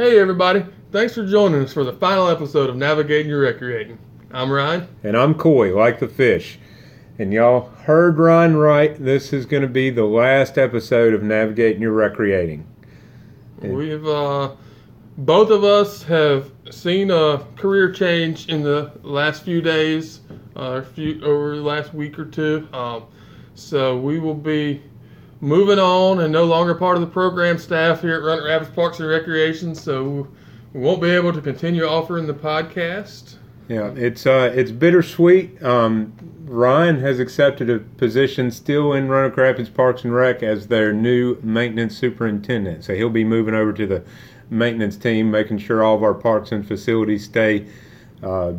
Hey, everybody. Thanks for joining us for the final episode of Navigating Your Recreating. I'm Ryan. And I'm Coy, like the fish. And y'all heard Ryan right. This is going to be the last episode of Navigating Your Recreating. Yeah. We've, uh, both of us have seen a career change in the last few days, uh, few, over the last week or two. Um, so we will be moving on and no longer part of the program staff here at Roanoke Rapids Parks and Recreation. So we won't be able to continue offering the podcast. Yeah, it's uh, it's bittersweet. Um, Ryan has accepted a position still in Roanoke Rapids Parks and Rec as their new maintenance superintendent. So he'll be moving over to the maintenance team, making sure all of our parks and facilities stay uh,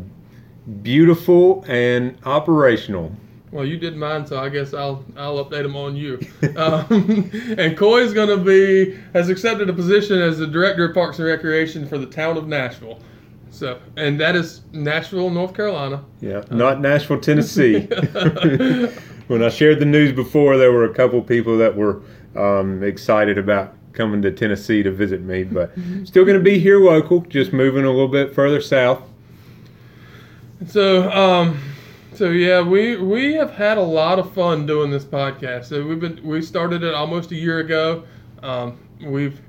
beautiful and operational. Well, you did mine, so I guess I'll I'll update them on you. um, and Coy is going to be has accepted a position as the director of Parks and Recreation for the town of Nashville. So, and that is Nashville, North Carolina. Yeah, uh, not Nashville, Tennessee. when I shared the news before, there were a couple people that were um, excited about coming to Tennessee to visit me, but still going to be here local, just moving a little bit further south. So, um, so yeah, we we have had a lot of fun doing this podcast. So we've been we started it almost a year ago. Um, we've,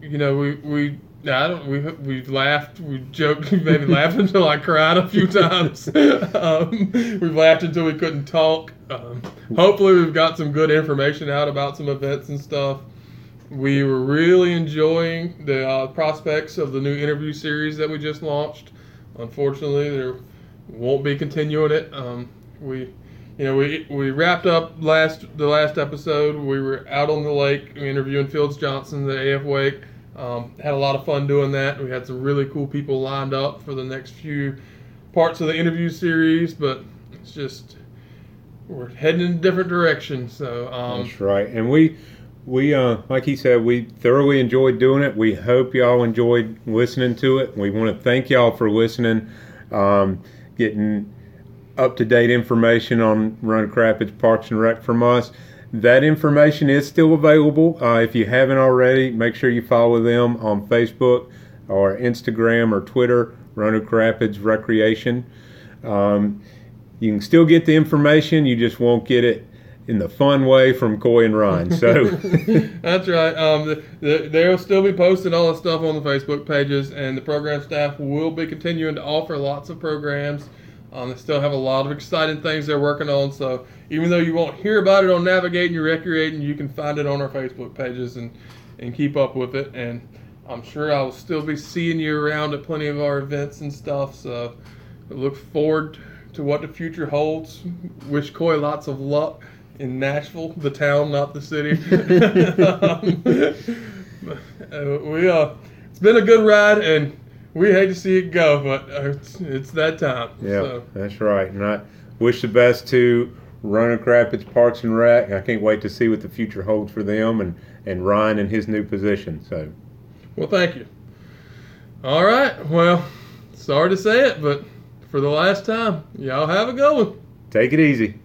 you know, we we I don't we we've laughed, we joked, maybe laughed until I cried a few times. um, we've laughed until we couldn't talk. Um, hopefully, we've got some good information out about some events and stuff. We were really enjoying the uh, prospects of the new interview series that we just launched. Unfortunately, there won't be continuing it. Um, we, you know, we we wrapped up last the last episode. We were out on the lake interviewing Fields Johnson, the AF Wake. Um, had a lot of fun doing that. We had some really cool people lined up for the next few parts of the interview series, but it's just we're heading in a different direction. So um, that's right, and we we uh, like he said, we thoroughly enjoyed doing it. We hope y'all enjoyed listening to it. We want to thank y'all for listening. Um, getting up to date information on Roanoke Rapids Parks and Rec from us. That information is still available. Uh, if you haven't already, make sure you follow them on Facebook or Instagram or Twitter, Roanoke Rapids Recreation. Um, you can still get the information, you just won't get it in the fun way from Coy and Ryan. So that's right. Um, the, the, they'll still be posting all the stuff on the Facebook pages, and the program staff will be continuing to offer lots of programs. Um, they still have a lot of exciting things they're working on. So even though you won't hear about it on Navigating Your Recreating, you can find it on our Facebook pages and and keep up with it. And I'm sure I will still be seeing you around at plenty of our events and stuff. So I look forward to what the future holds. Wish Coy lots of luck in Nashville, the town, not the city. um, uh, we uh, it's been a good ride, and we hate to see it go, but uh, it's, it's that time. Yeah, so. that's right. And I wish the best to Roanoke Rapids Parks and Rec. I can't wait to see what the future holds for them and and Ryan in his new position. So, well, thank you. All right. Well, sorry to say it, but for the last time, y'all have a good one. Take it easy.